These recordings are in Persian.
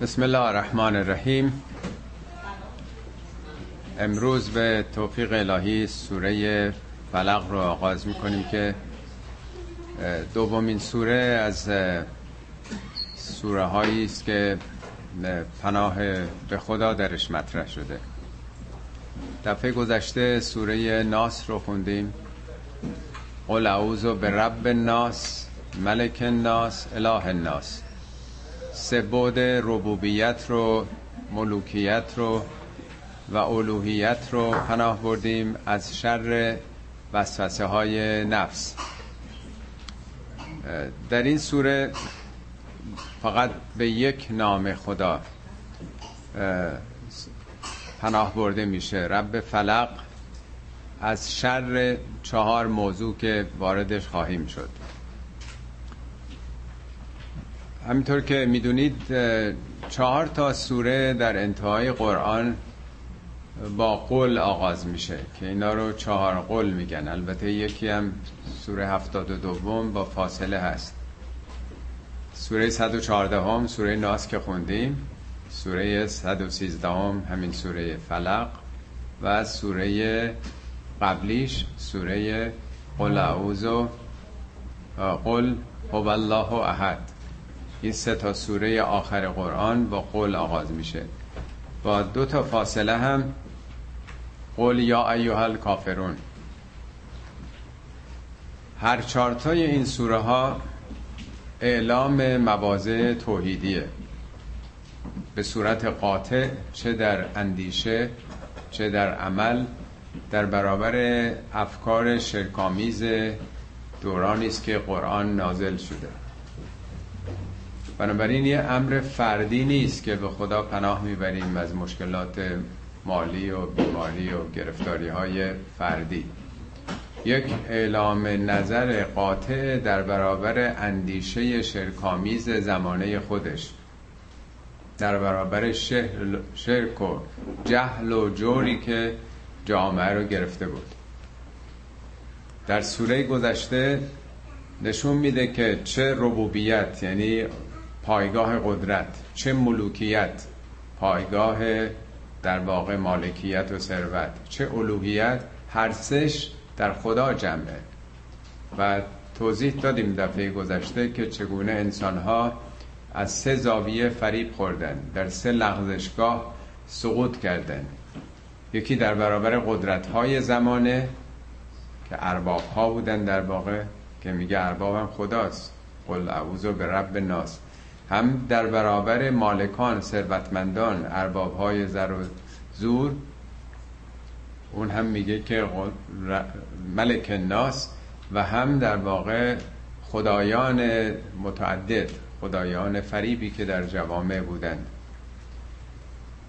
بسم الله الرحمن الرحیم امروز به توفیق الهی سوره فلق رو آغاز می‌کنیم که دومین سوره از سوره هایی است که پناه به خدا درش مطرح شده. دفعه گذشته سوره ناس رو خوندیم. قل اعوذ به رب الناس ملک الناس اله الناس. سه بود ربوبیت رو ملوکیت رو و الوهیت رو پناه بردیم از شر وسوسه های نفس. در این سوره فقط به یک نام خدا پناه برده میشه. رب فلق از شر چهار موضوع که واردش خواهیم شد. همینطور که می‌دونید چهار تا سوره در انتهای قرآن با قول آغاز میشه که اینا رو چهار قول میگن. البته یکی هم سوره هفتاد و دوم با فاصله هست. سوره 114 هم سوره ناس که خوندیم سوره 113 هم همین سوره فلق و سوره قبلیش سوره قل اعوذ قل هو الله احد. این سه تا سوره آخر قرآن با قول آغاز میشه. با دو تا فاصله هم قول یا ایها الکافرون. هر چارتای این سوره ها اعلام مواضع توحیدیه. به صورت قاطع چه در اندیشه چه در عمل در برابر افکار شرکامیز دورانی است که قرآن نازل شده. بنابراین یه امر فردی نیست که به خدا پناه می‌بریم از مشکلات مالی و بیماری و گرفتاری های فردی. یک اعلام نظر قاطع در برابر اندیشه شرکامیز زمانه خودش. در برابر شرک و جهل و جوری که جامعه رو گرفته بود. در سوره گذشته نشون میده که چه ربوبیت یعنی پایگاه قدرت. چه ملوکیت؟ پایگاه در واقع مالکیت و ثروت. چه الوهیت؟ هر سش در خدا جمعه. و توضیح دادیم دفعه گذشته که چگونه انسانها از سه زاویه فریب خوردن. در سه لغزشگاه سقوط کردن. یکی در برابر قدرت های زمانه که ارباب ها بودن در واقع که میگه اربابم خداست. قل اعوذ به رب ناس هم در برابر مالکان ثروتمندان ارباب های زر و زور اون هم میگه که ملک الناس و هم در واقع خدایان متعدد خدایان فریبی که در جوامع بودند.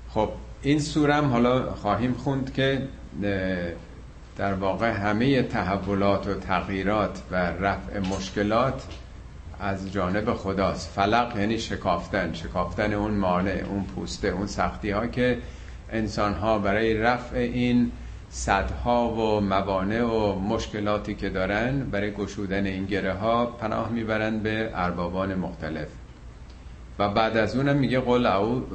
خب این سورم حالا خواهیم خوند که در واقع همه تحولات و تغییرات و رفع مشکلات از جانب خداست. فلق یعنی شکافتن شکافتن اون مانع اون پوسته اون سختی ها که انسان ها برای رفع این صدها و موانع و مشکلاتی که دارن برای گشودن این گره ها پناه می‌برن به اربابان مختلف. و بعد از اونم میگه قل او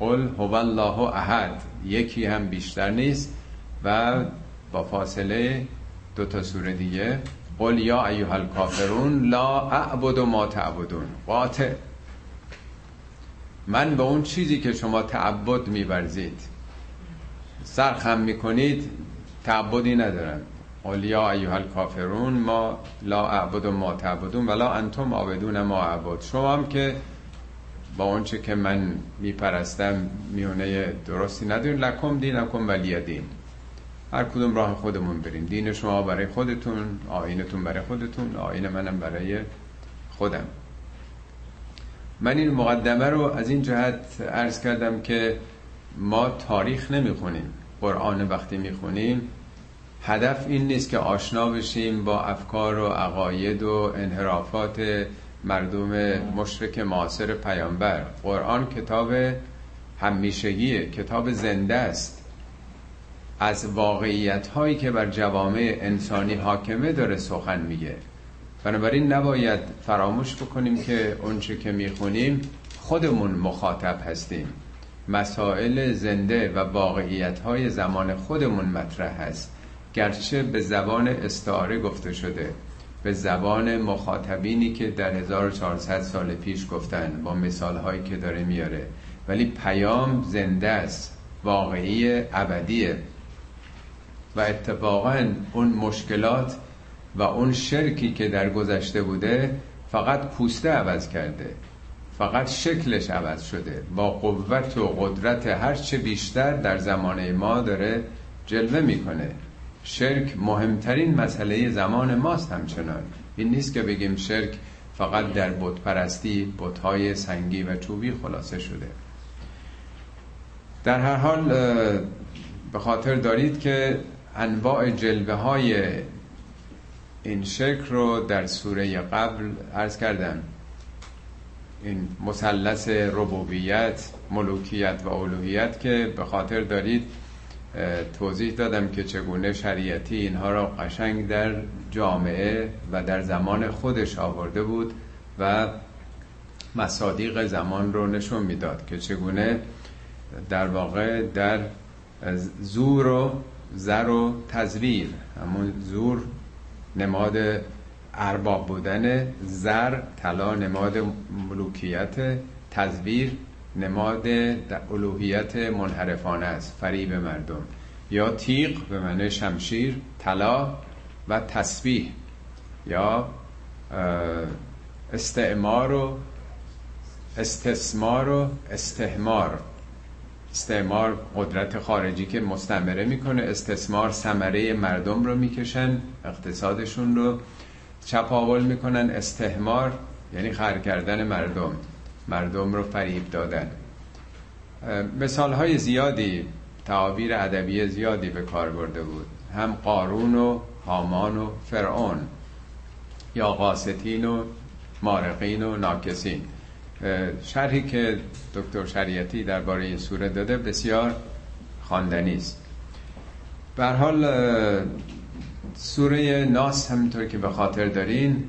قل هو الله احد. یکی هم بیشتر نیست و با فاصله دو تا سوره دیگه قل یا ایها الکافرون لا اعبد ما تعبدون. قاطع من به اون چیزی که شما تعبد میورزید سرخم می‌کنید تعبدی ندارم. قل یا ایها الکافرون ما لا اعبد ما تعبدون ولا انتم عابدون ما اعبد شما هم که با اونچه که من میپرستم میونه درستی ندارین. لکم دینکم ولی دین. هر کدوم راه خودمون بریم. دین شما برای خودتون آینتون برای خودتون آین منم برای خودم. من این مقدمه رو از این جهت عرض کردم که ما تاریخ نمی‌خونیم قرآن وقتی می‌خونیم. هدف این نیست که آشنا بشیم با افکار و عقاید و انحرافات مردم مشرک معاصر پیامبر. قرآن کتاب همیشگیه کتاب زنده است. از واقعیت هایی که بر جوامع انسانی حاکمه داره سخن میگه. بنابراین نباید فراموش بکنیم که اونچه که می‌خونیم خودمون مخاطب هستیم. مسائل زنده و واقعیت های زمان خودمون مطرح هست. گرچه به زبان استعاره گفته شده. به زبان مخاطبینی که در 1400 سال پیش گفتن با مثال هایی که داره میاره. ولی پیام زنده است. واقعی ابدیه. و اتفاقا اون مشکلات و اون شرکی که در گذشته بوده فقط پوسته عوض کرده. فقط شکلش عوض شده. با قوت و قدرت هرچه بیشتر در زمانه ما داره جلوه می‌کنه. شرک مهمترین مسئله زمان ماست همچنان. این نیست که بگیم شرک فقط در بت پرستی بتهای سنگی و چوبی خلاصه شده. در هر حال به خاطر دارید که انواع جلوه های این شرک رو در سوره قبل عرض کردم. این مثلث ربوبیت ملوکیت و الوهیت که به خاطر دارید توضیح دادم که چگونه شریعتی اینها را قشنگ در جامعه و در زمان خودش آورده بود و مصادیق زمان رو نشون می‌داد که چگونه در واقع در زور و زر و تزویر. همون زور نماد ارباب بودن زر طلا نماد ملوکیت تزویر نماد الوهیت منحرفانه است فریب مردم. یا تیغ به معنی شمشیر طلا و تسبیح. یا استعمار و استثمار و استهمار استعمار قدرت خارجی که مستمره می‌کنه استثمار سمره مردم رو می‌کشن اقتصادشون رو چپاول می‌کنن. استهمار یعنی خر کردن مردم مردم رو فریب دادن. مثال های زیادی تعابیر ادبی زیادی به کار برده بود. هم قارون و هامان و فرعون یا قاستین و مارقین و ناکسین. شرحی که دکتر شریعتی درباره این سوره داده بسیار خواندنی است. به حال سوره ناس همینطور که به خاطر دارین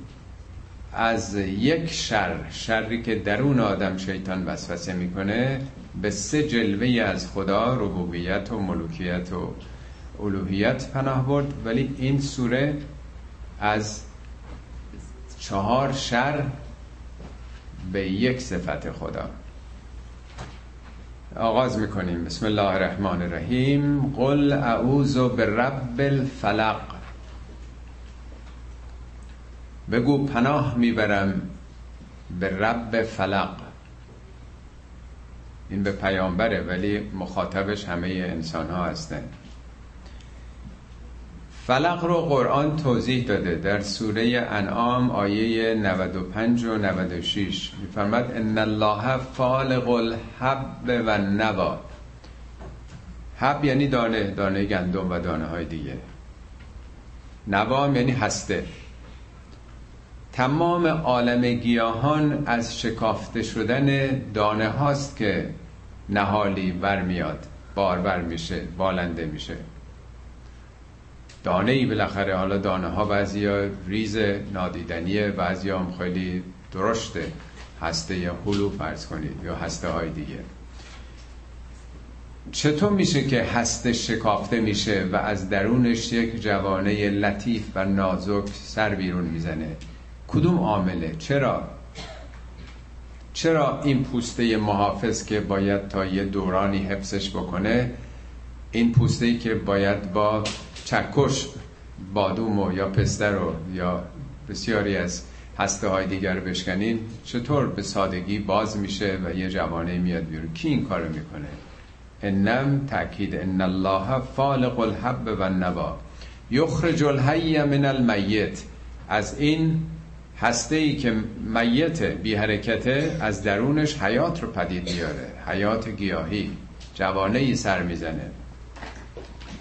از یک شر شری که درون آدم شیطان وسوسه می‌کنه به سه جلوه از خدا ربوبیت و ملوکیت و الوهیت پناه برد. ولی این سوره از چهار شر به یک صفت خدا. آغاز می‌کنیم. بسم الله الرحمن الرحیم. قل اعوذ برب الفلق. بگو پناه می‌برم به رب فلق. این به پیامبره ولی مخاطبش همه انسان ها هستن. فلق رو قرآن توضیح داده در سوره انعام آیه 95 و 96 میفرمد ان الله فالق الحب و نوا حب یعنی دانه دانه گندم و دانه های دیگه. نوام یعنی هسته. تمام عالم گیاهان از شکافته شدن دانه هاست که نهالی برمیاد باربر میشه بالنده میشه. دانه ای بالاخره. حالا دانه ها بعضی ها ریز نادیدنیه بعضی هم خیلی درشته هسته یا هلو فرض کنید یا هسته های دیگه. چطور میشه که هسته شکافته میشه و از درونش یک جوانه لطیف و نازک سر بیرون می‌زنه؟ کدوم عامله؟ چرا؟ چرا این پوسته محافظ که باید تا یه دورانی حفظش بکنه این پوسته ای که باید با چکش بادوم یا پسته رو یا بسیاری از هسته های دیگر بشکنین چطور به سادگی باز میشه و یه جوانه میاد بیرون؟ کی این کارو می‌کنه؟ انم تاکید ان الله فالق الحب و النوا یخرج الحی من المیت. از این هسته ای که میت بی حرکته از درونش حیات رو پدید بیاره حیات گیاهی جوانه ای سر می‌زنه.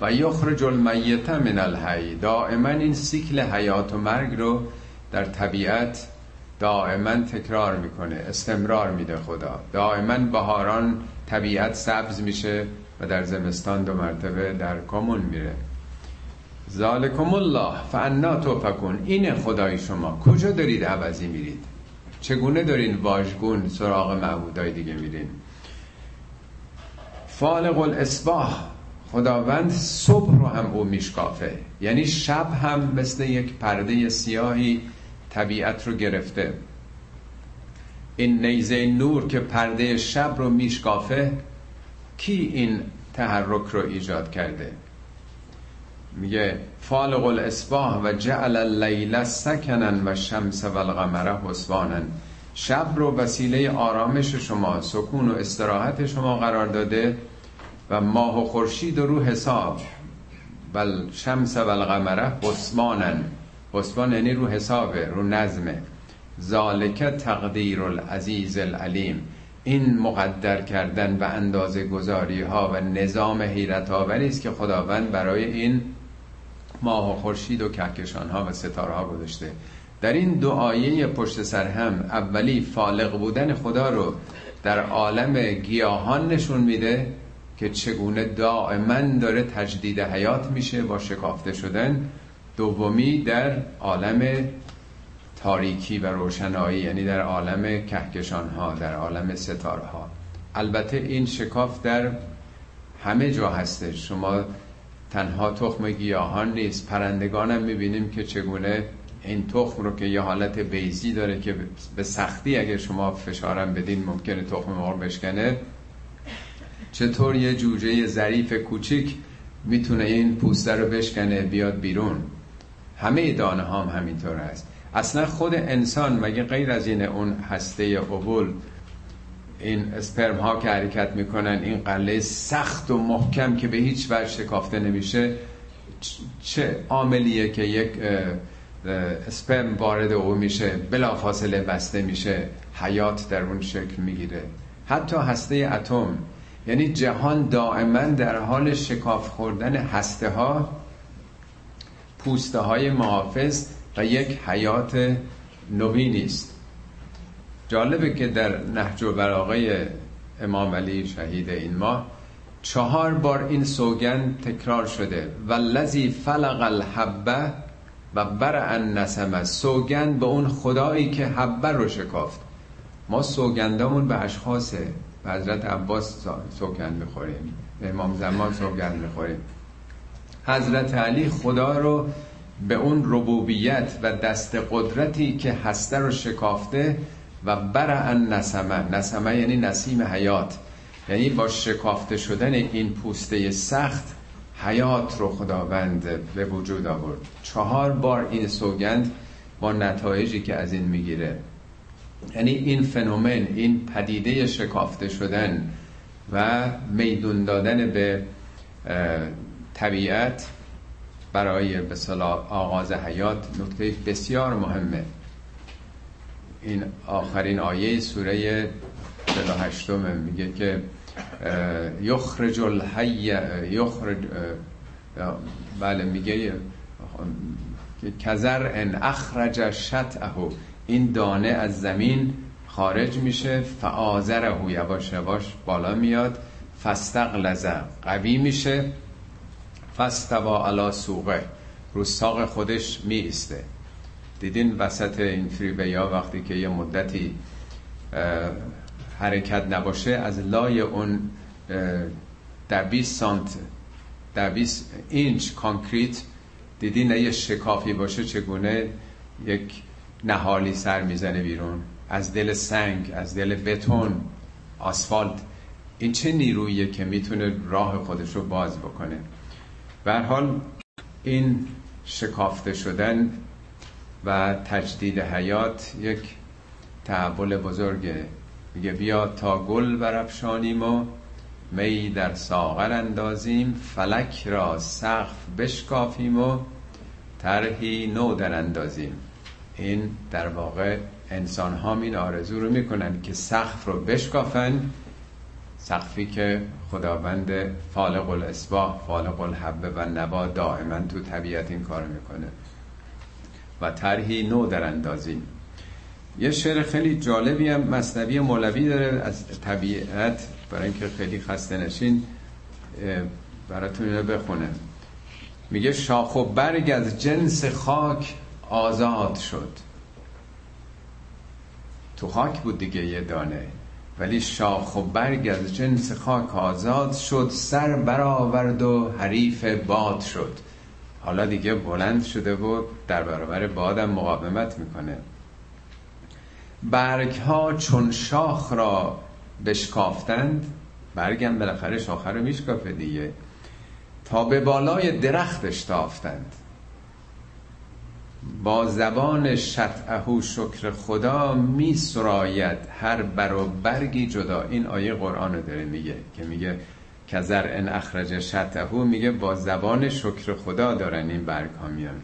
و یخرج المیت من الحی. دائما این سیکل حیات و مرگ رو در طبیعت دائما تکرار می‌کنه استمرار میده خدا. دائما بهاران طبیعت سبز میشه و در زمستان دو مرتبه در کمون میره. ذالکم الله فانا توفکون. این خدای شما. کجا دارید عوضی میرید؟ چگونه دارین واژگون سراغ معبودای دیگه میرین؟ فالق الاسباح خداوند صبح رو هم او میشکافه. یعنی شب هم مثل یک پرده سیاهی طبیعت رو گرفته. این نیزه نور که پرده شب رو میشکافه کی این تحرک رو ایجاد کرده؟ میگه فالق الاسباح و جعل اللیل سکنن و شمس و القمر حسبانا. شب رو وسیله آرامش شما سکون و استراحت شما قرار داده و ماه و خورشید رو حساب. بل شمس و القمر حسبانن. حسبان یعنی رو حسابه رو نظمه ذالک تقدیر العزیز العلیم. این مقدر کردن و اندازه گذاری ها و نظام حیرت است که خداوند برای این ماه و خورشید و کهکشان ها و ستاره ها گذاشته. در این دو آیه پشت سر هم اولی فالق بودن خدا رو در عالم گیاهان نشون میده. که چگونه دائما داره تجدید حیات میشه با شکافته شدن دومی در عالم تاریکی و روشنایی یعنی در عالم کهکشان ها در عالم ستاره ها البته این شکاف در همه جا هستش شما تنها تخم گیاهان نیست. پرندگان هم می‌بینیم که چگونه این تخم رو که یه حالت بیزی داره که به سختی اگه شما فشارم بدین ممکنه تخم مرغ بشکنه چطور یه جوجه ظریف کوچیک می‌تونه این پوسته رو بشکنه بیاد بیرون؟ همه دانه هم همینطور هست اصلا خود انسان مگه غیر از این اون هسته قبول این اسپرم ها که حرکت می‌کنن این قله سخت و محکم که به هیچ وجه شکافته نمیشه چه عاملیه که یک اسپرم وارد او میشه بلا فاصله بسته میشه حیات در اون شکل می‌گیره؟ حتی هسته اتم یعنی جهان دائما در حال شکاف خوردن هسته ها پوسته های محافظ و یک حیات نوی نیست. جالبه که در نهج و براغه امام علی شهید این ماه چهار بار این سوگن تکرار شده. و لذی فلق الحبه و بر نسمه سوگند به اون خدایی که حبه رو شکافت. ما سوگندامون به اشخاصه به حضرت عباس سوگند می‌خوریم به امام زمان سوگند می‌خوریم حضرت علی خدا رو به اون ربوبیت و دست قدرتی که هسته رو شکافته و ان نسمه. نسمه یعنی نسیم حیات. یعنی با شکافته شدن این پوسته سخت حیات رو خداوند به وجود آورد. چهار بار این سوگند با نتایجی که از این می‌گیره. یعنی این فنومن این پدیده شکافته شدن و میدون دادن به طبیعت برای به آغاز حیات نکته بسیار مهمه. این آخرین آیه سوره 48 میگه که یخرج الحی یخرج بله میگه کذر ان اخرج شطعه این دانه از زمین خارج میشه فَآزَرَهُ یواش یواش بالا میاد فَاسْتَغْلَظَ قوی میشه فَاسْتَوَىٰ عَلَىٰ سُوقِهِ رو ساق خودش می ایسته دیدین وسط این freeway ها وقتی که یه مدتی حرکت نباشه از لای اون در 20 سانت در 20 اینچ concrete دیدین یه شکافی باشه چگونه یک نهالی سر می‌زنه بیرون. از دل سنگ از دل بتون آسفالت. این چه نیروییه که می‌تونه راه خودش رو باز بکنه. به حال این شکافته شدن و تجدید حیات یک تحول بزرگه. میگه بیا تا گل برفشانیم و می در ساغر اندازیم. فلک را سقف بشکافیم و طرحی نو در اندازیم. این در واقع انسان ها این آرزو رو می‌کنن که سقف رو بشکافن سقفی که خداوند فالق الاسباح فالق الحبه و نوا دائما تو طبیعت این کار می‌کنه و طرحی نو در اندازیم یه شعر خیلی جالبی هم مصنوی مولوی داره از طبیعت برای اینکه خیلی خسته نشین براتون اینو بخونه میگه شاخ و برگ از جنس خاک آزاد شد. تو خاک بود دیگه یه دانه ولی شاخ و برگ از جنس خاک آزاد شد سر برآورد و حریف باد شد. حالا دیگه بلند شده بود در برابر بادم مقاومت می‌کنه. برگ ها چون شاخ را بشکافتند برگم بالاخره شاخه رو میشکافه دیگه تا به بالای درختش تافتند. با زبان شطعهو شکر خدا می سراید هر بر و برگی جدا. این آیه قرآن رو داره میگه که میگه کزر ان اخرج شطعهو میگه با زبان شکر خدا دارن این برگ ها میان.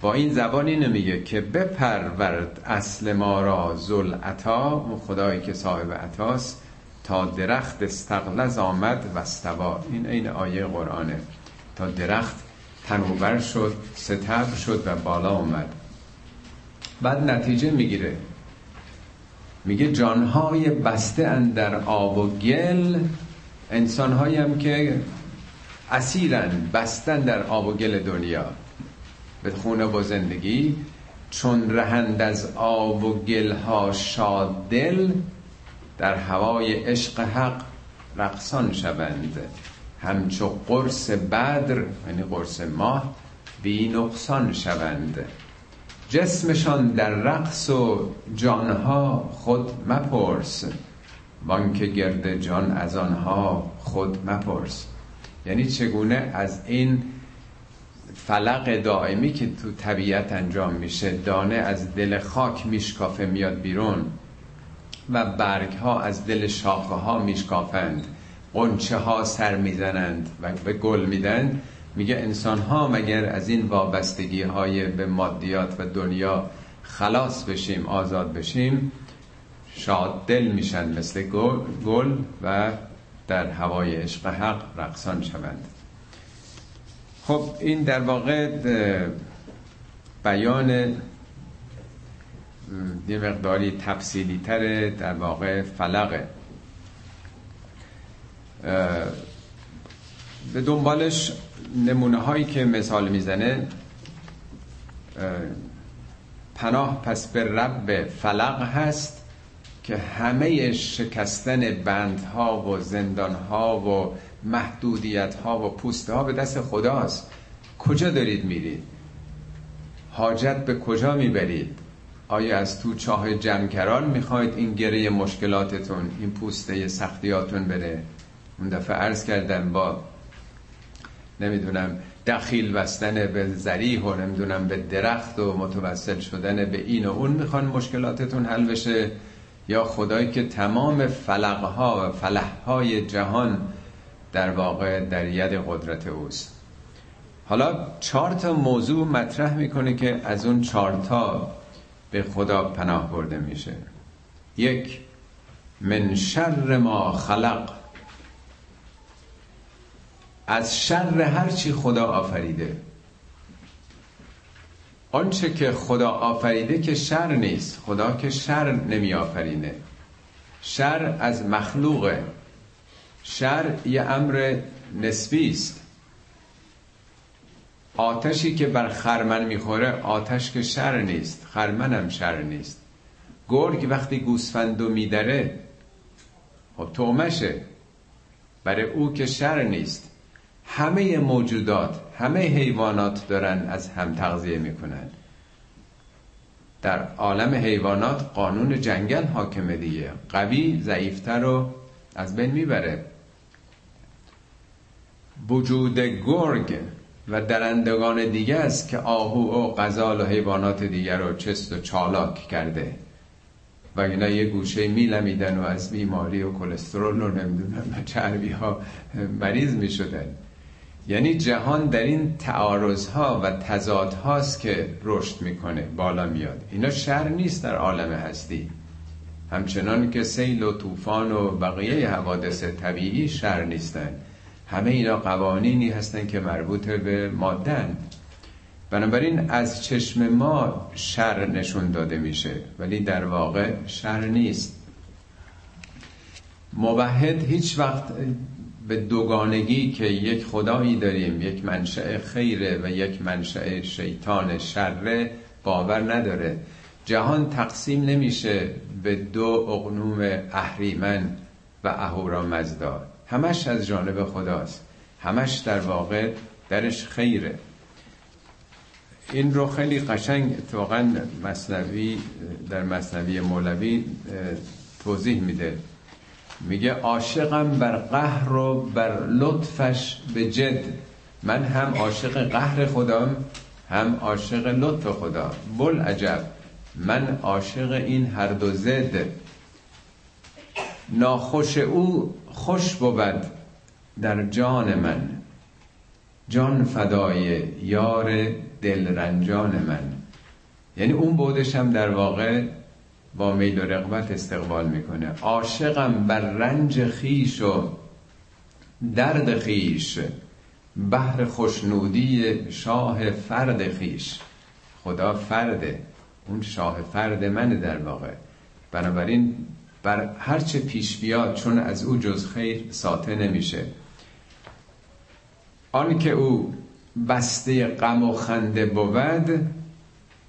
با این زبان اینو میگه که بپرورد اصل ما را زل عطا اون خدایی که صاحب عطاست تا درخت استغلظ آمد و استوا این این آیه قرآنه. تا درخت تنوبر شد ستبر شد و بالا آمد. بعد نتیجه می‌گیره. میگه جانهای بسته اندر آب و گل انسانهایی هم که اسیرن بستن در آب و گل دنیا. به خونه و زندگی چون رهند از آب و گلها شاد دل در هوای عشق حق رقصان شوند. همچو قرص بدر یعنی قرص ماه بی نقصان شوند. جسمشان در رقص و جانها خود مپرس. وانکه گرد جان از آنها خود مپرس. یعنی چگونه؟ از این فلق دائمی که تو طبیعت انجام میشه دانه از دل خاک میشکافه میاد بیرون. و برگ ها از دل شاخه ها میشکافند. قنچه ها سر می‌زنند و به گل میدن. میگه انسان ها مگر از این وابستگی های به مادیات و دنیا خلاص بشیم آزاد بشیم؟ شاد دل میشن مثل گل و در هوای عشق حق رقصان شوند. خب این در واقع بیان یه مقداری تفصیلی تره در واقع فلقه. به دنبالش نمونه هایی که مثال می‌زنه پناه پس به رب فلق هست که همه شکستن بندها و زندانها و محدودیت ها و پوسته ها به دست خداست. کجا دارید میرید؟ حاجت به کجا می‌برید؟ آیا از تو چاه جمکران می‌خواید این گره مشکلاتتون این پوسته سختیاتون بره؟ اون دفعه عرض کردم با نمی‌دونم دخیل بستن به زریح و نمی‌دونم به درخت و متوسل شدن به این و اون می‌خوان مشکلاتتون حل بشه یا خدایی که تمام فلقها و فلحهای جهان در واقع در ید قدرت اوست. حالا چهار تا موضوع مطرح می‌کنه که از اون چهار تا به خدا پناه برده میشه. یک من شر ما خلق. از شر هرچی خدا آفریده. آنچه که خدا آفریده که شر نیست خدا که شر نمی آفرینه. شر از مخلوقه. شر یه امر نسبی است. آتشی که بر خرمن می‌خوره آتش که شر نیست. خرمنم شر نیست. گرگ وقتی گوسفندو میدره خب تومشه برای او که شر نیست. همه موجودات همه حیوانات دارن از هم تغذیه می‌کنن. در عالم حیوانات قانون جنگل حاکمه دیگه. قوی ضعیفتر رو از بین می‌بره. وجود گرگ و درندگان دیگه است که آهو و غزال و حیوانات دیگر رو چست و چالاک کرده. و اینا یه گوشه میلمیدن و از بیماری و کلسترول رو نمی‌دونم چربی ها مریض می‌شدن. یعنی جهان در این تعارض ها و تضاد هاست که رشد می‌کنه بالا میاد. اینا شر نیست در عالم هستی. همچنان که سیل و طوفان و بقیه حوادث طبیعی شر نیستن. همه اینا قوانینی هستن که مربوط به مادن بنابراین از چشم ما شر نشون داده میشه ولی در واقع شر نیست. موحد هیچ وقت به دوگانگی که یک خدایی داریم یک منشأ خیره و یک منشأ شیطان شره باور نداره. جهان تقسیم نمیشه به دو اقنوم اهریمن و اهورا مزدا همش از جانب خداست. همش در واقع درش خیره. این رو خیلی قشنگ اتفاقا مصنوی در مصنوی مولوی توضیح میده. میگه عاشقم بر قهر و بر لطفش به جد. من هم عاشق قهر خدام هم عاشق لطف خدا. بل عجب من عاشق این هر دو زد. ناخوش او خوش بود در جان من. جان فدای یار دلرنجان من. یعنی اون بودش هم در واقع با میل و رغبت استقبال می‌کنه. عاشقم بر رنج خیش و درد خیش بحر خوشنودی شاه فرد خیش. خدا فرده اون شاه فرد منه در واقع. بنابراین بر هرچه پیش بیاد چون از او جز خیر ساته نمیشه. آن که او بسته غم و خنده بود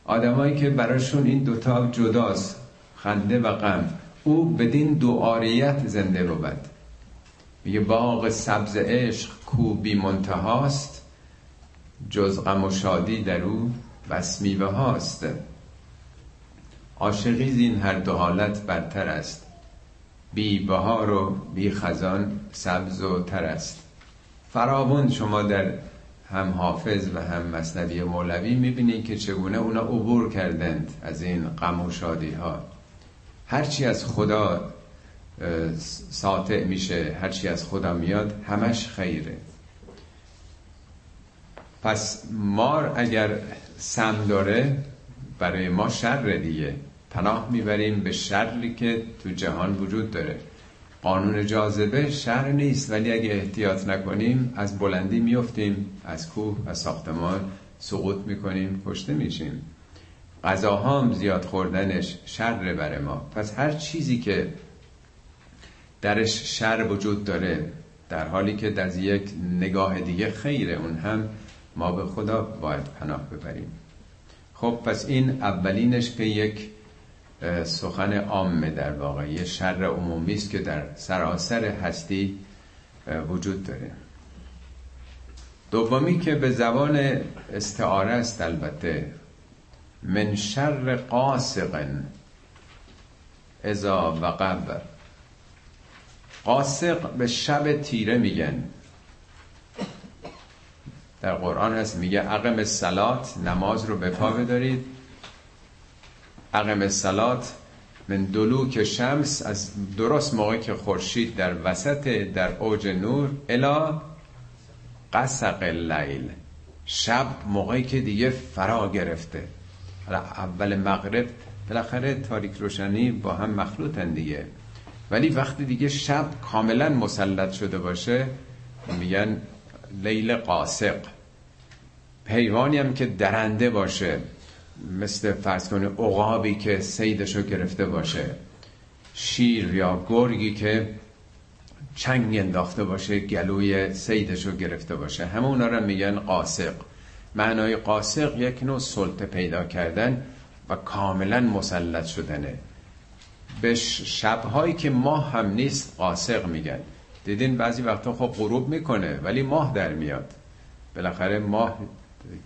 آدمایی که براشون این دوتا جداست. خنده و غم. او بدین دعاریت زنده بود. میگه باغ سبز عشق کو بی منتهاست جز غم و شادی در او بس میوه هاست. عاشقی زین هر دو حالت برتر است. بی بهار و بی خزان سبز و تر است. فراوند شما در هم حافظ و هم مصنوی مولوی می‌بینید که چگونه اونا عبور کردند از این غم و شادی ها هرچی از خدا ساطع میشه هرچی از خدا میاد همش خیره. پس مار اگر سم داره برای ما شر دیگه. پناه می‌بریم به شری که تو جهان وجود داره. قانون جاذبه شر نیست ولی اگه احتیاط نکنیم از بلندی میفتیم از کوه از ساختمان سقوط می‌کنیم کشته میشیم. غذاها زیاد خوردنش شر بر ما. پس هر چیزی که درش شر وجود داره در حالی که در یک نگاه دیگه خیره اون هم ما به خدا باید پناه ببریم. خب پس این اولینش که یک سخن عامه در واقع یه شر عمومی است که در سراسر هستی وجود داره. دومی که به زبان استعاره است البته. من شر قاسق. اذا وقب قاسق به شب تیره میگن. در قرآن هست میگه عقم سلات نماز رو به پا بدارید. عقم سلات من دلوک شمس از درست موقع که خورشید در وسط در اوج نور الا قسق اللیل. شب موقعی که دیگه فرا گرفته. اول مغرب بالاخره تاریک روشنی با هم مخلوطن دیگه. ولی وقتی دیگه شب کاملا مسلط شده باشه میگن لیل قاسق. پیوانی هم که درنده باشه. مثل فرض کنه عقابی که سیدشو گرفته باشه. شیر یا گرگی که چنگ انداخته باشه گلوی سیدشو گرفته باشه. همه اونا رو میگن قاسق. معنای قاسق یک نوع سلطه پیدا کردن و کاملا مسلط شدنه. به شبهایی که ماه هم نیست قاسق میگن. دیدین بعضی وقتا خب غروب می‌کنه ولی ماه در میاد. بالاخره ماه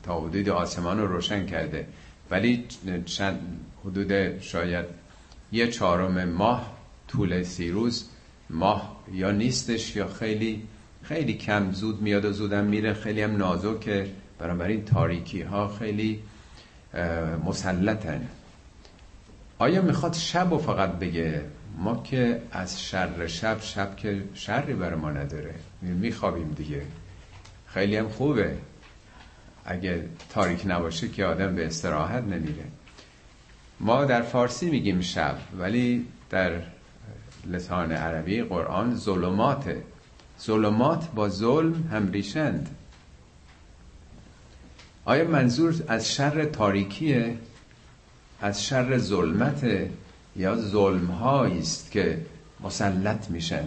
تا حدود آسمان رو روشن کرده. ولی چند حدود شاید یه چهارم ماه طول سی روز ماه یا نیستش یا خیلی خیلی کم زود میاد و زودم میره خیلی هم نازکه. بنابراین تاریکی ها خیلی مسلطن. آیا می‌خواد شب و فقط بگه؟ ما که از شر شب شب که شری بر ما نداره. میخوابیم دیگه. خیلی هم خوبه. اگه تاریک نباشه که آدم به استراحت نمیره. ما در فارسی میگیم شب ولی در لسان عربی قرآن ظلماته ظلمات با ظلم هم ریشند. آیا منظور از شر تاریکیه؟ از شر ظلمت یا ظلم است که مسلط میشن؟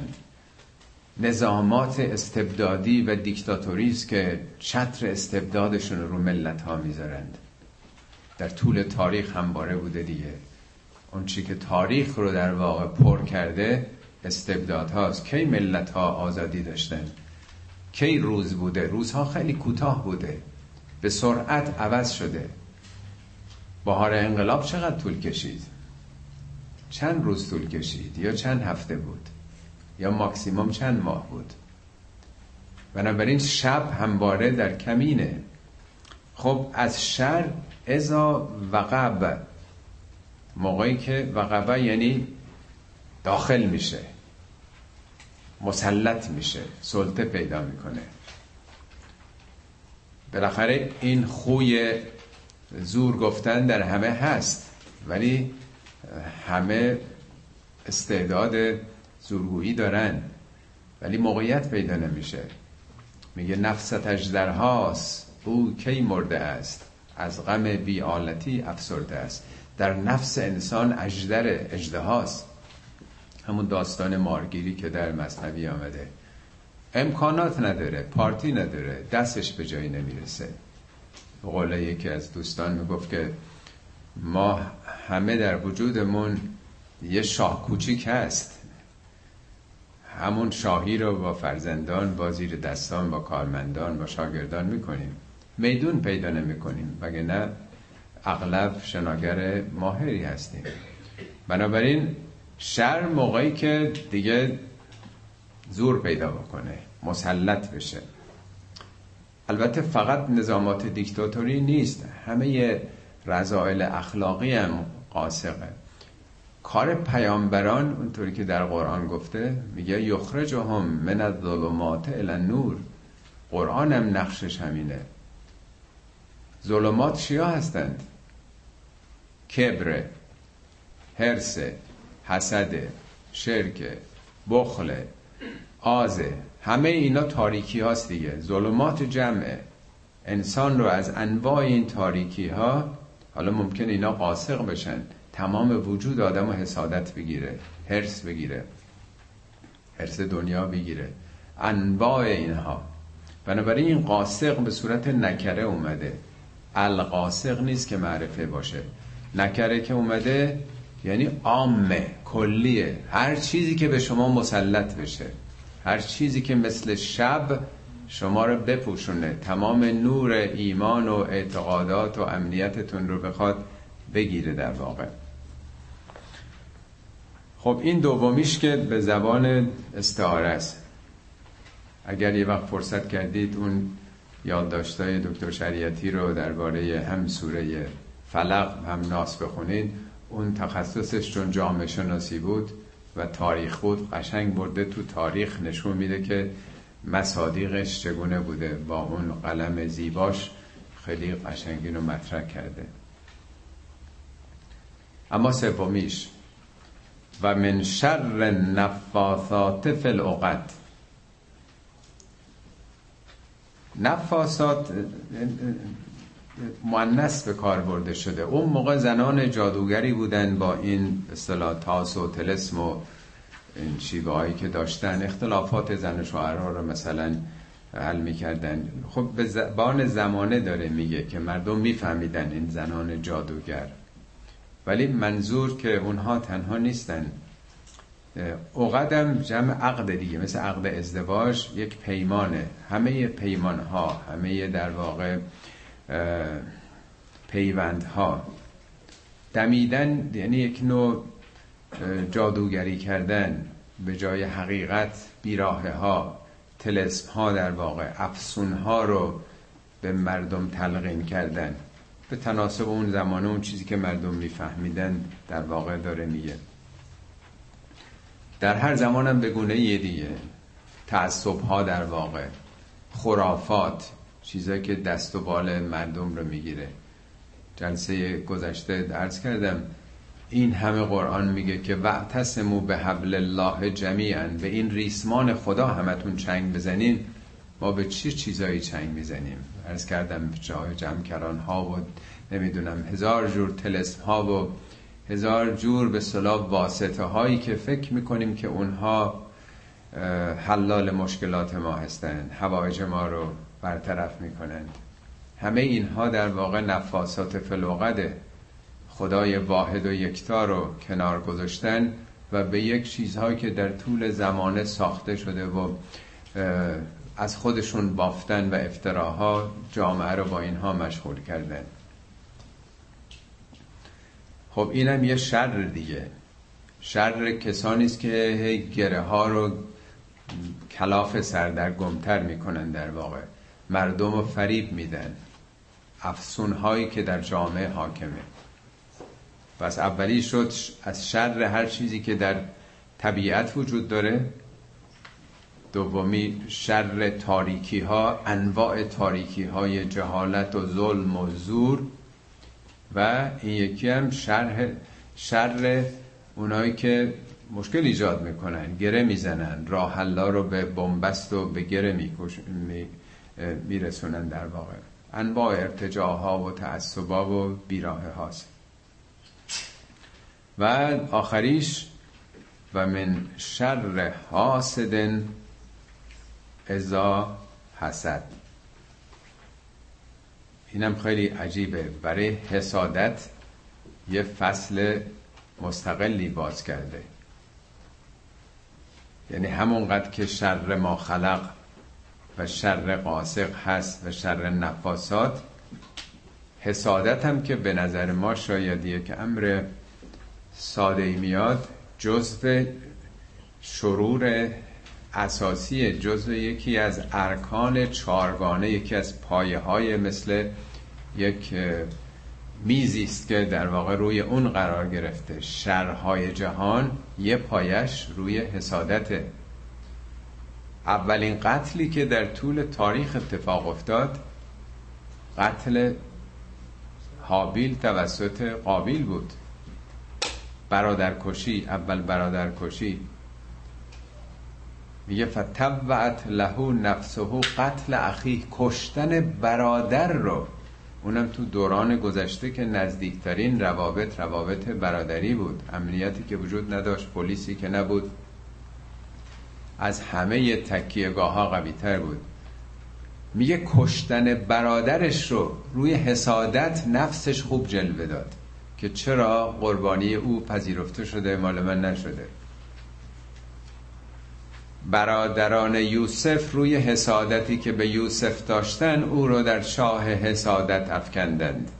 نظامات استبدادی و دیکتاتوری است که چتر استبدادشون رو ملت ها می‌ذارند. در طول تاریخ همواره بوده دیگه. اون چی که تاریخ رو در واقع پر کرده استبداد هاست کی ملت ها آزادی داشتن؟ کی روز بوده؟ روزها خیلی کوتاه بوده. به سرعت عوض شده. بهار انقلاب چقدر طول کشید؟ چند روز طول کشید؟ یا چند هفته بود؟ یا ماکسیموم چند ماه بود؟ بنابراین شب همواره در کمینه. خب از شر ازا وقب. موقعی که وقبه یعنی داخل میشه مسلط میشه سلطه پیدا می‌کنه. بالاخره این خوی زور گفتن در همه هست ولی همه استعداد زورگویی دارن ولی موقعیت پیدا نمیشه. میگه نفست اجدرهاست او کی مرده است؟ از غم بیالتی افسرده است. در نفس انسان اجدر اجدهاست همون داستان مارگیری که در مصنوی آمده. امکانات نداره پارتی نداره دستش به جایی نمی‌رسه. قول یکی از دوستان می‌گفت که ما همه در وجودمون یه شاه کوچیک هست. همون شاهی رو با فرزندان با زیر دستان با کارمندان با شاگردان می‌کنیم. میدون پیدا نمی‌کنیم وگه نه اغلب شناگر ماهری هستیم. بنابراین شر موقعی که دیگه زور پیدا بکنه مسلط بشه. البته فقط نظامات دیکتاتوری نیست همه رضایل اخلاقی هم قاسقه. کار پیامبران اونطوری که در قرآن گفته میگه یخرجهم من الظلمات الی النور. قرآن هم نقشش همینه. ظلمات چیا هستند؟ کبره هرسه حسده شرک بخل آزه. همه اینا تاریکی هاست دیگه. ظلمات جمعه انسان رو از انواع این تاریکی ها حالا ممکن اینا قاسق بشن. تمام وجود آدم رو حسادت بگیره هرس بگیره هرس دنیا بگیره. انواع اینها. بنابراین این قاسق به صورت نکره اومده. القاسق نیست که معرفه باشه. نکره که اومده یعنی عامه کلیه. هر چیزی که به شما مسلط بشه. هر چیزی که مثل شب شما رو بپوشونه تمام نور ایمان و اعتقادات و امنیتتون رو بخواد بگیره در واقع. خب این دومیش که به زبان استعاره است. اگر یه وقت فرصت کردید اون یادداشتای دکتر شریعتی رو درباره هم سوره فلق هم ناس بخونید. اون تخصصش چون جامعه شناسی بود و تاریخ بود قشنگ برده تو تاریخ نشون میده که مصادیقش چگونه بوده. با اون قلم زیباش خیلی قشنگین رو مطرح کرده. اما سومیش. و من شر نفاثات فی العقد. نفاسات مؤنث به کار برده شده. اون موقع زنان جادوگری بودن با این اصطلاح تاس و تلسم و این شیوه هایی که داشتن. اختلافات زن و شوهرها رو مثلا حل می‌کردن. خب به زبان زمانه داره میگه که مردم میفهمیدن این زنان جادوگر. ولی منظور که اونها تنها نیستن. اقدم جمع عقد دیگه مثل عقد ازدواج یک پیمانه. همه پیمان ها همه در واقع پیوندها. دمیدن یعنی یک نوع جادوگری کردن به جای حقیقت بیراه ها تلسم ها در واقع افسون ها رو به مردم تلقین کردن. به تناسب اون زمانه اون چیزی که مردم میفهمیدن در واقع داره میگه. در هر زمانم به گونه یه دیگه تعصب ها در واقع خرافات چیزایی که دست و بال مردم رو می‌گیره. جلسه گذشته درس کردم این همه قرآن میگه که وعتصمو به حبل الله جمیعا به این ریسمان خدا همتون چنگ بزنین ما به چه چیزایی چنگ می‌زنیم؟ ارز کردم جای جمکران ها و نمی‌دونم هزار جور تلسم ها و هزار جور به صلاح واسطه هایی که فکر می‌کنیم که اونها حلال مشکلات ما هستند هوایج ما رو برطرف می‌کنند. همه اینها در واقع نفاسات فلوقده خدای واحد و یکتا رو کنار گذاشتن و به یک چیزهایی که در طول زمانه ساخته شده و از خودشون بافتن و افتراها جامعه رو با اینها مشغول کردن. خب اینم یه شر دیگه. شر کسانی است که گره ها رو کلاف سردرگمتر می‌کنن در واقع. مردم رو فریب میدن. افسون هایی که در جامعه حاکمه. پس اولی شد از شر هر چیزی که در طبیعت وجود داره. دومی شر تاریکی ها انواع تاریکی های جهالت و ظلم و زور. و این یکی هم شر شر اونایی که مشکل ایجاد می‌کنن گره می‌زنن. راه رو به بنبست و به گره میرسونن در واقع. انواع ارتجاها و تعصبا و بیراه هاست و آخریش و من شر حاسد ازا حسد. اینم خیلی عجیبه. برای حسادت یه فصل مستقلی باز کرده. یعنی همونقدر که شر ما خلق و شر قاسق هست و شر نفاسات. حسادت هم که به نظر ما شاید یک امر ساده میاد جزو شرور اساسی جزو یکی از ارکان چارگانه یکی از پایه های مثل یک میزی است که در واقع روی اون قرار گرفته. شرهای جهان یه پایش روی حسادته اولین قتلی که در طول تاریخ اتفاق افتاد قتل حابیل توسط قابیل بود. برادرکشی اول برادرکشی میگه فتبعت له نفسه قتل اخی کشتن برادر رو. اونم تو دوران گذشته که نزدیکترین روابط روابط برادری بود. امنیتی که وجود نداشت پلیسی که نبود. از همه تکیهگاه ها قوی تر بود. میگه کشتن برادرش رو روی حسادت نفسش خوب جلوه داد که چرا قربانی او پذیرفته شده مال من نشده. برادران یوسف روی حسادتی که به یوسف داشتن او رو در شاه حسادت افکندند.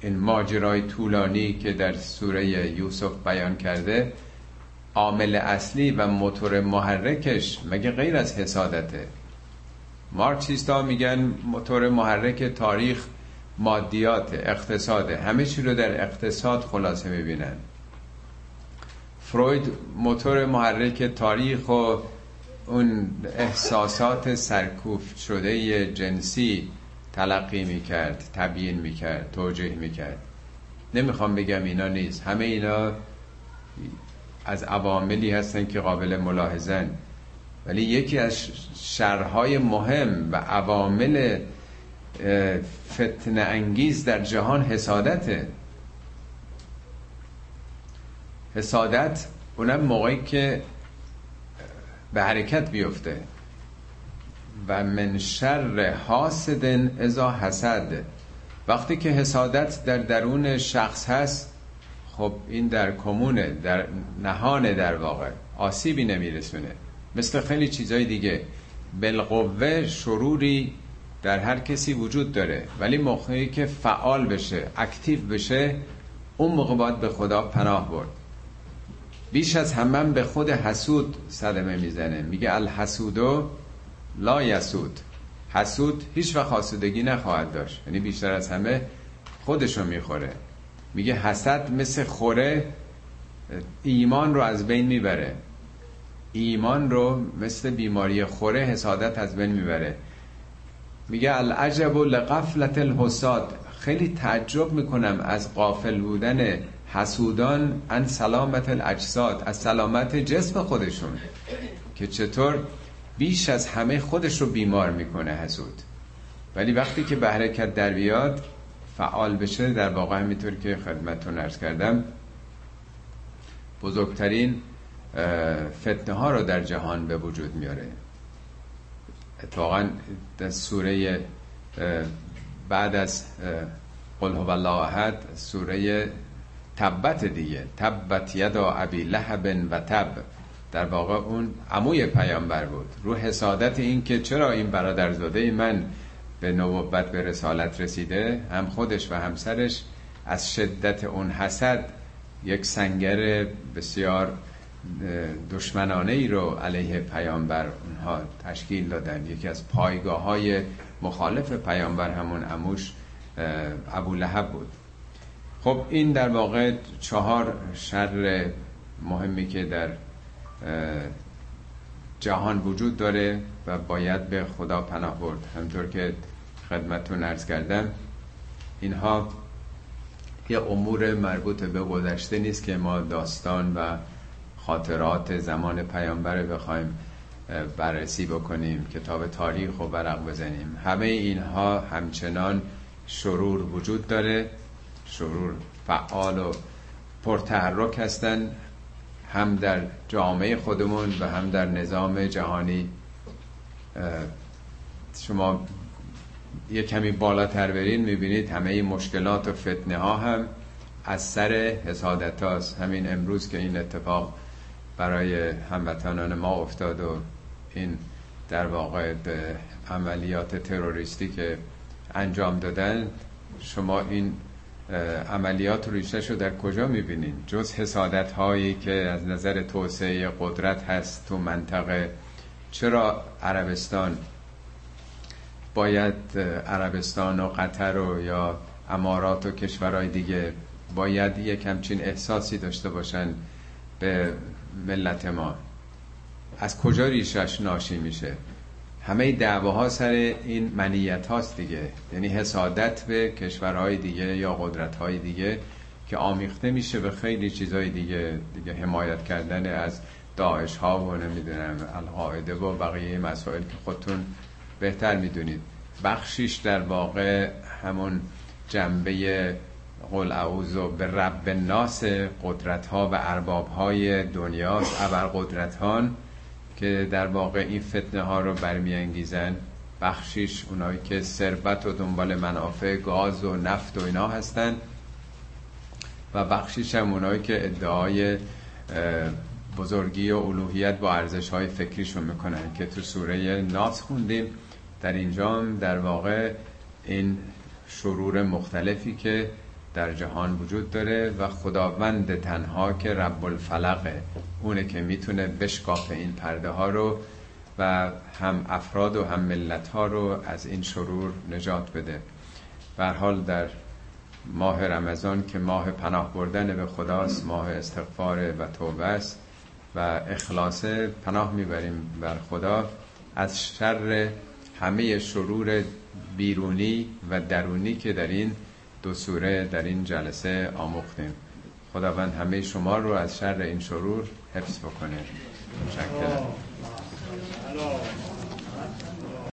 این ماجرای طولانی که در سوره یوسف بیان کرده عامل اصلی و موتور محرکش مگه غیر از حسادته؟ مارکسیستا میگن موتور محرک تاریخ مادیات اقتصاده. همه چی رو در اقتصاد خلاصه می‌بینن. فروید موتور محرک تاریخ و اون احساسات سرکوف شده جنسی تلقی می‌کرد تبیین می‌کرد توجیه می‌کرد. نمی‌خوام بگم اینا نیست. همه اینا از عواملی هستن که قابل ملاحظن. ولی یکی از شرهای مهم و عوامل فتنه انگیز در جهان حسادته. حسادت اونم موقعی که به حرکت بیفته. و من شر حاسد ازا حسد. وقتی که حسادت در درون شخص هست خب این در کمونه در نهانه در واقع. آسیبی نمیرسونه. مثل خیلی چیزای دیگه. بالقوه شروری در هر کسی وجود داره. ولی موقعی که فعال بشه اکتیو بشه اون موقع باید به خدا پناه برد. بیش از همه به خود حسود صدمه می‌زنه. میگه الحسودو لا یسود. حسود هیچ وقت حسودگی نخواهد داشت. یعنی بیشتر از همه خودشو می‌خوره. میگه حسد مثل خوره ایمان رو از بین می‌بره. ایمان رو مثل بیماری خوره حسادت از بین می‌بره. میگه العجب لقفلت الحساد. خیلی تعجب می‌کنم از قافل بودن حسودان ان سلامت الاجساد از سلامت جسم خودشون که چطور بیش از همه خودش رو بیمار می‌کنه حسود. ولی وقتی که به حرکت در بیاد فعال بشه در واقع همینطور که خدمتتون ارز کردم بزرگترین فتنه ها رو در جهان به وجود میاره. اتفاقا در سوره بعد از قل هو الله احد سوره تبت دیگه. تبت یدا ابی لهب و تب. در واقع اون عموی پیامبر بود. رو حسادت این که چرا این برادرزاده من به نبوت به رسالت رسیده هم خودش و همسرش از شدت اون حسد یک سنگر بسیار دشمنانه ای رو علیه پیامبر اونها تشکیل دادن. یکی از پایگاه های مخالف پیامبر همون اموش ابو لحب بود. خب این در واقع چهار شر مهمی که در جهان وجود داره و باید به خدا پناه برد. همطور که خدمتون ارز کردم. اینها یه امور مربوط به گذشته نیست که ما داستان و خاطرات زمان پیامبر بخوایم بررسی بکنیم کتاب تاریخ و برق بزنیم. همه اینها همچنان شرور وجود داره. شرور فعال و پرتحرک هستن. هم در جامعه خودمون و هم در نظام جهانی. شما یه کمی بالاتر برین می‌بینید همه مشکلات و فتنه ها هم از سر حسادت هاست همین امروز که این اتفاق برای هموطنان ما افتاد و این در واقع عملیات تروریستی که انجام دادن شما این عملیات ریشش رو در کجا می‌بینین؟ جز حسادت هایی که از نظر توسعه قدرت هست تو منطقه چرا عربستان باید عربستان و قطر و یا امارات و کشورهای دیگه باید یک همچین احساسی داشته باشن به ملت ما. از کجا ریشش ناشی میشه؟ همه دعواها سر این منیت هاست دیگه. یعنی حسادت به کشورهای دیگه یا قدرتهای دیگه که آمیخته میشه به خیلی چیزهای دیگه. دیگه حمایت کردن از داعش ها و نمی‌دونم القاعده و بقیه مسائل که خودتون بهتر می‌دونید. بخشیش در واقع همون جنبه قل اعوذ به رب ناس قدرت ها و ارباب های دنیاست ابر قدرت که در واقع این فتنه ها رو برمیانگیزن. بخشیش اونایی که ثروت و دنبال منافع گاز و نفت و اینا هستن. و بخشیش هم اونایی که ادعای بزرگی و الوهیت با ارزش های فکریشون می‌کنن که تو سوره ناس خوندیم. در اینجا در واقع این شرور مختلفی که در جهان وجود داره و خداوند تنها که رب الفلقه اونه که می‌تونه بشکاف این پرده ها رو و هم افراد و هم ملت ها رو از این شرور نجات بده. بر حال در ماه رمضان که ماه پناه بردن به خداست ماه استغفار و توبه است و اخلاص پناه می‌بریم بر خدا. از شر همه شرور بیرونی و درونی که در این دو سوره در این جلسه آموختیم. خداوند همه شما رو از شر این شرور حفظ بکنه. متشکرم.